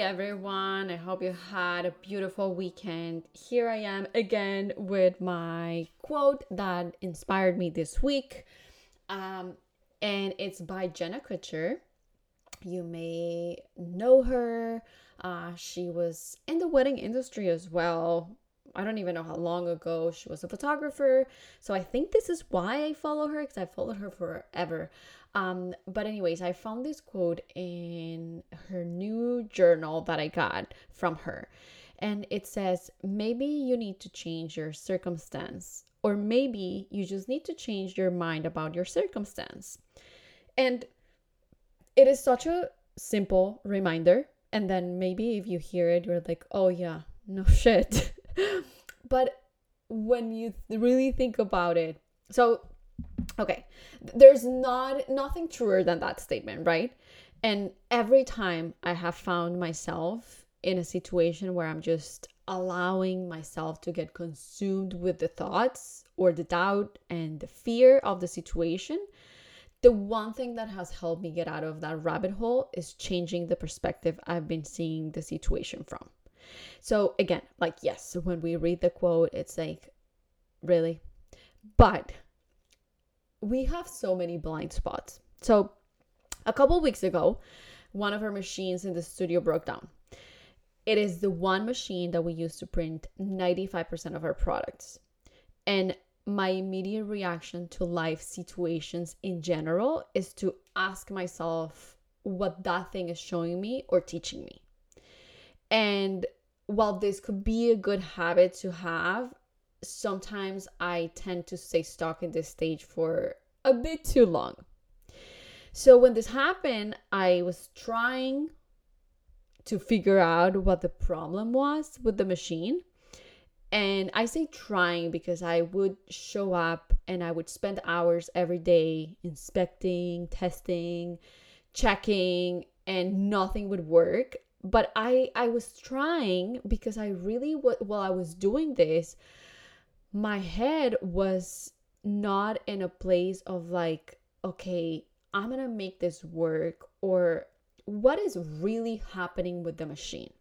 everyone. I hope you had a beautiful weekend. Here I am again with my quote that inspired me this week. Um, and it's by Jenna Kutcher. You may know her. Uh, she was in the wedding industry as well. I don't even know how long ago she was a photographer. So I think this is why I follow her because I followed her forever. Um, but, anyways, I found this quote in her new journal that I got from her. And it says, maybe you need to change your circumstance, or maybe you just need to change your mind about your circumstance. And it is such a simple reminder. And then maybe if you hear it, you're like, oh, yeah, no shit. but when you really think about it, so okay there's not nothing truer than that statement right? And every time i have found myself in a situation where i'm just allowing myself to get consumed with the thoughts or the doubt and the fear of the situation the one thing that has helped me get out of that rabbit hole is changing the perspective i've been seeing the situation from so again like yes when we read the quote it's like really but we have so many blind spots. So, a couple weeks ago, one of our machines in the studio broke down. It is the one machine that we use to print 95% of our products. And my immediate reaction to life situations in general is to ask myself what that thing is showing me or teaching me. And while this could be a good habit to have, sometimes I tend to stay stuck in this stage for a bit too long. So when this happened, I was trying to figure out what the problem was with the machine. And I say trying because I would show up and I would spend hours every day inspecting, testing, checking, and nothing would work. But I I was trying because I really while I was doing this, my head was not in a place of like, okay, I'm gonna make this work, or what is really happening with the machine.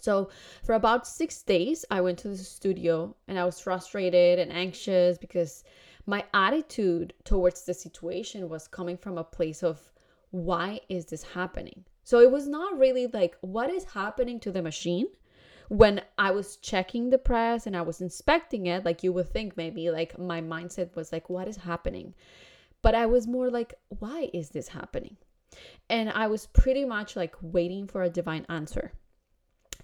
So, for about six days, I went to the studio and I was frustrated and anxious because my attitude towards the situation was coming from a place of, why is this happening? So, it was not really like, what is happening to the machine? when I was checking the press and I was inspecting it, like you would think maybe like my mindset was like, what is happening? But I was more like, why is this happening? And I was pretty much like waiting for a divine answer.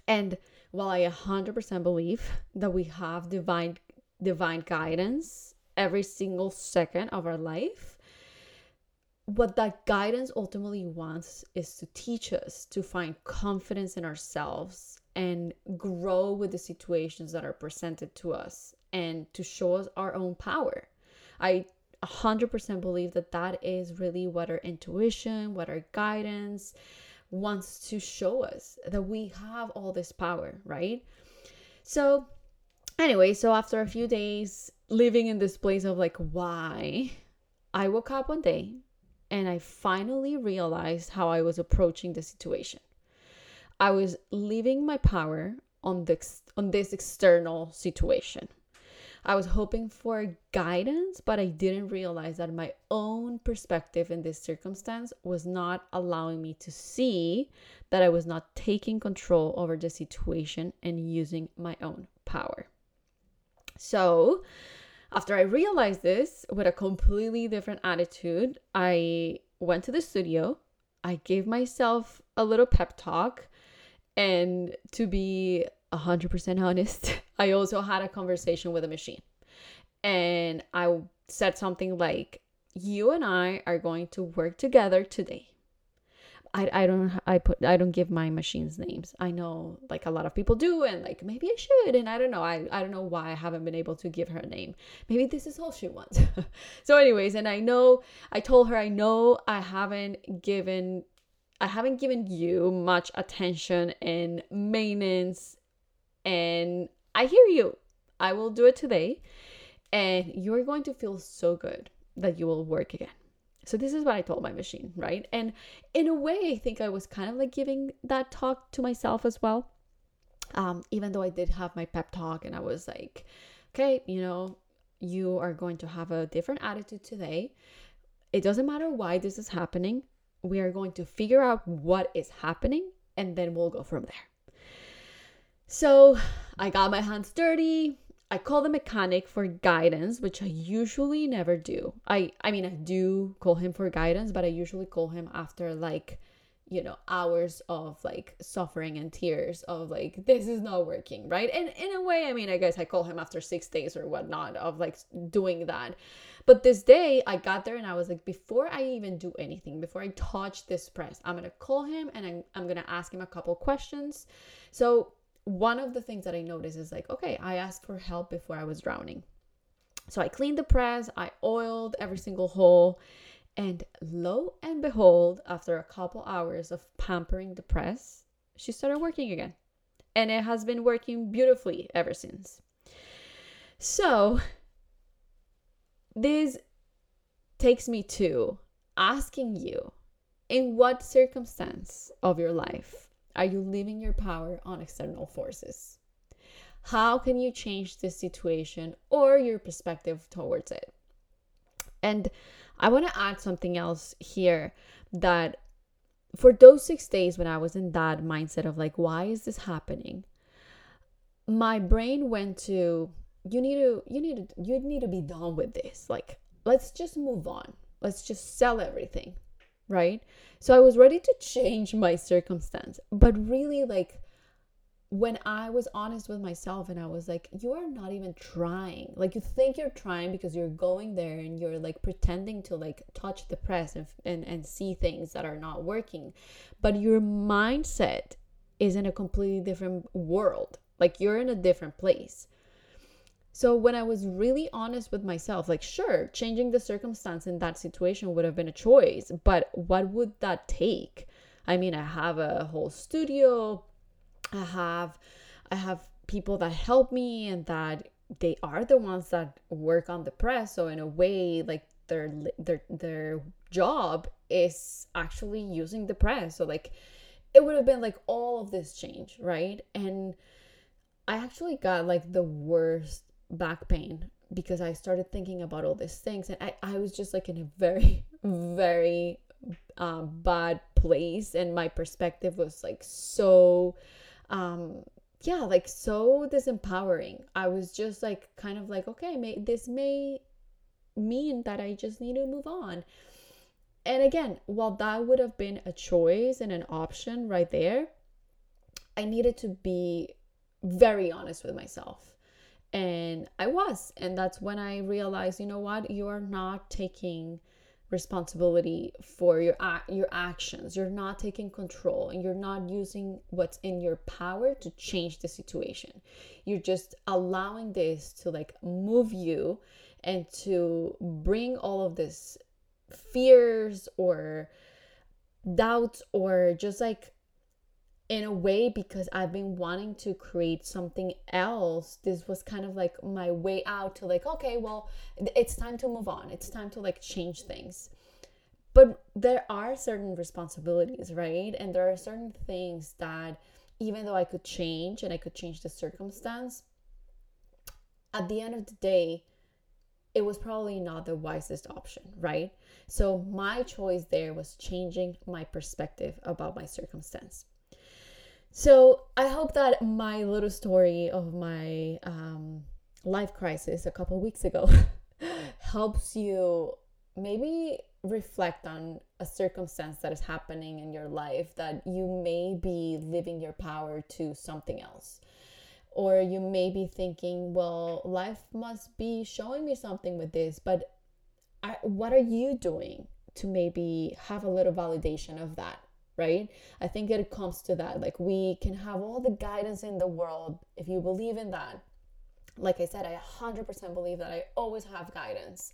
And while I 100% believe that we have divine divine guidance every single second of our life, what that guidance ultimately wants is to teach us to find confidence in ourselves and grow with the situations that are presented to us and to show us our own power. I 100% believe that that is really what our intuition, what our guidance wants to show us that we have all this power, right? So, anyway, so after a few days living in this place of like, why? I woke up one day and I finally realized how I was approaching the situation. I was leaving my power on this on this external situation. I was hoping for guidance, but I didn't realize that my own perspective in this circumstance was not allowing me to see that I was not taking control over the situation and using my own power. So, after I realized this with a completely different attitude, I went to the studio. I gave myself a little pep talk and to be 100% honest, I also had a conversation with a machine. And I said something like, You and I are going to work together today. I, I don't I put I don't give my machines names. I know like a lot of people do and like maybe I should and I don't know. I, I don't know why I haven't been able to give her a name. Maybe this is all she wants. so anyways, and I know I told her I know I haven't given I haven't given you much attention and maintenance, and I hear you. I will do it today, and you're going to feel so good that you will work again. So this is what I told my machine, right? And in a way, I think I was kind of like giving that talk to myself as well. Um, even though I did have my pep talk and I was like, okay, you know, you are going to have a different attitude today. It doesn't matter why this is happening. We are going to figure out what is happening and then we'll go from there. So I got my hands dirty. I call the mechanic for guidance, which I usually never do. I I mean I do call him for guidance, but I usually call him after like you know hours of like suffering and tears of like this is not working right? And in a way i mean i guess i call him after six days or whatnot of like doing that. But this day i got there and i was like before i even do anything before i touch this press i'm gonna call him and i'm, I'm gonna ask him a couple questions. So one of the things that I noticed is like, okay, I asked for help before I was drowning. So I cleaned the press, I oiled every single hole, and lo and behold, after a couple hours of pampering the press, she started working again. And it has been working beautifully ever since. So, this takes me to asking you in what circumstance of your life are you leaving your power on external forces? How can you change this situation or your perspective towards it? And I want to add something else here that for those six days when I was in that mindset of like, why is this happening? My brain went to, you need to, you need to, you need to be done with this. Like, let's just move on. Let's just sell everything right? So I was ready to change my circumstance, but really, like, when I was honest with myself and I was like, you are not even trying. Like, you think you're trying because you're going there and you're like pretending to like touch the press and, and, and see things that are not working. But your mindset is in a completely different world. Like, you're in a different place. So when I was really honest with myself, like, sure, changing the circumstance in that situation would have been a choice, but what would that take? I mean, I have a whole studio, I have, I have people that help me and that they are the ones that work on the press. So in a way, like their their their job is actually using the press. So like, it would have been like all of this change, right? And I actually got like the worst back pain because I started thinking about all these things. And I, I was just like in a very, very um, bad place. And my perspective was like so um yeah like so disempowering. I was just like kind of like okay may, this may mean that i just need to move on. And again while that would have been a choice and an option right there i needed to be very honest with myself and I was. And that's when I realized, you know what, you are not taking responsibility for your your actions. You're not taking control and you're not using what's in your power to change the situation. You're just allowing this to like move you and to bring all of this fears or doubts or just like in a way because I've been wanting to create something else. This was kind of like my way out to like, okay, well, it's time to move on. It's time to like change things. But there are certain responsibilities, right? And there are certain things that even though I could change and I could change the circumstance, at the end of the day, it was probably not the wisest option, right? So my choice there was changing my perspective about my circumstance. So I hope that my little story of my um, life crisis a couple weeks ago helps you maybe reflect on a circumstance that is happening in your life that you may be living your power to something else. Or you may be thinking, well, life must be showing me something with this, but I, what are you doing to maybe have a little validation of that? Right? I think it comes to that. Like, we can have all the guidance in the world if you believe in that. Like I said, I 100% believe that I always have guidance.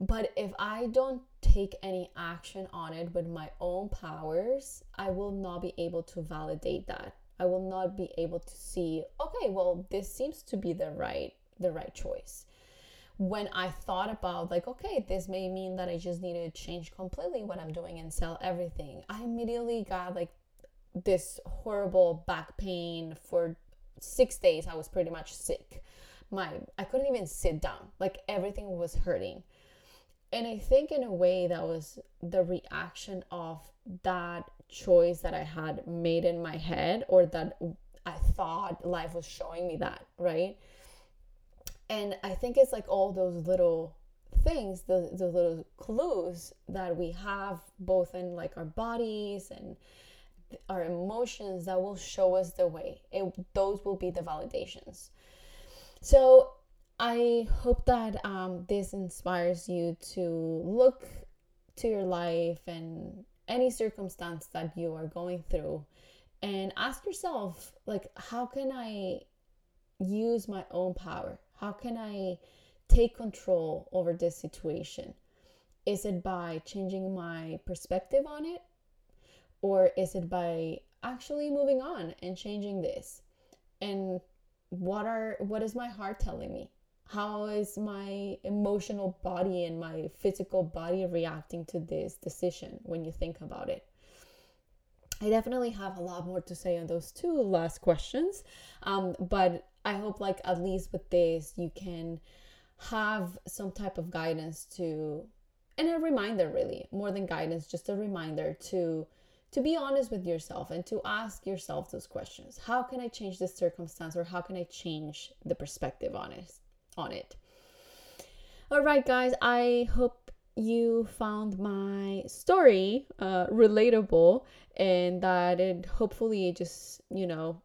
But if I don't take any action on it with my own powers, I will not be able to validate that. I will not be able to see, okay, well, this seems to be the right the right choice. When I thought about, like, okay, this may mean that I just need to change completely what I'm doing and sell everything, I immediately got like this horrible back pain for six days. I was pretty much sick. My I couldn't even sit down. Like everything was hurting. And I think in a way that was the reaction of that choice that I had made in my head or that I thought life was showing me that, right? And I think it's like all those little things, the, the little clues that we have both in like our bodies and our emotions that will show us the way. It, those will be the validations. So I hope that um, this inspires you to look to your life and any circumstance that you are going through and ask yourself like how can i use my own power how can i take control over this situation? Is it by changing my perspective on it? Or is it by actually moving on and changing this? And what are what is my heart telling me? How is my emotional body and my physical body reacting to this decision when you think about it? I definitely have a lot more to say on those two last questions. Um, but I hope, like, at least with this, you can have some type of guidance to, and a reminder, really, more than guidance, just a reminder to to be honest with yourself and to ask yourself those questions. How can i change this circumstance or how can i change the perspective on it on it? All right guys i hope you found my story uh, relatable and that it hopefully just you know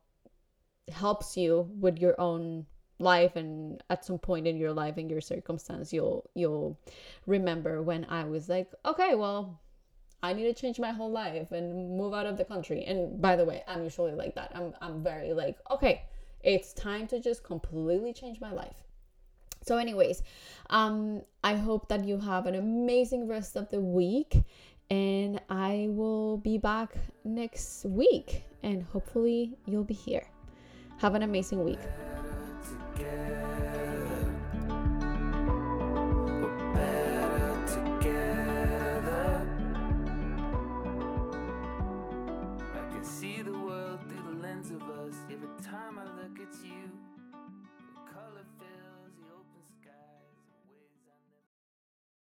helps you with your own life and at some point in your life and your circumstance you'll you'll remember when i was like okay well I need to change my whole life and move out of the country. And by the way, I'm usually like that. I'm I'm very like, okay, it's time to just completely change my life. So, anyways, um, I hope that you have an amazing rest of the week, and I will be back next week, and hopefully, you'll be here. Have an amazing week.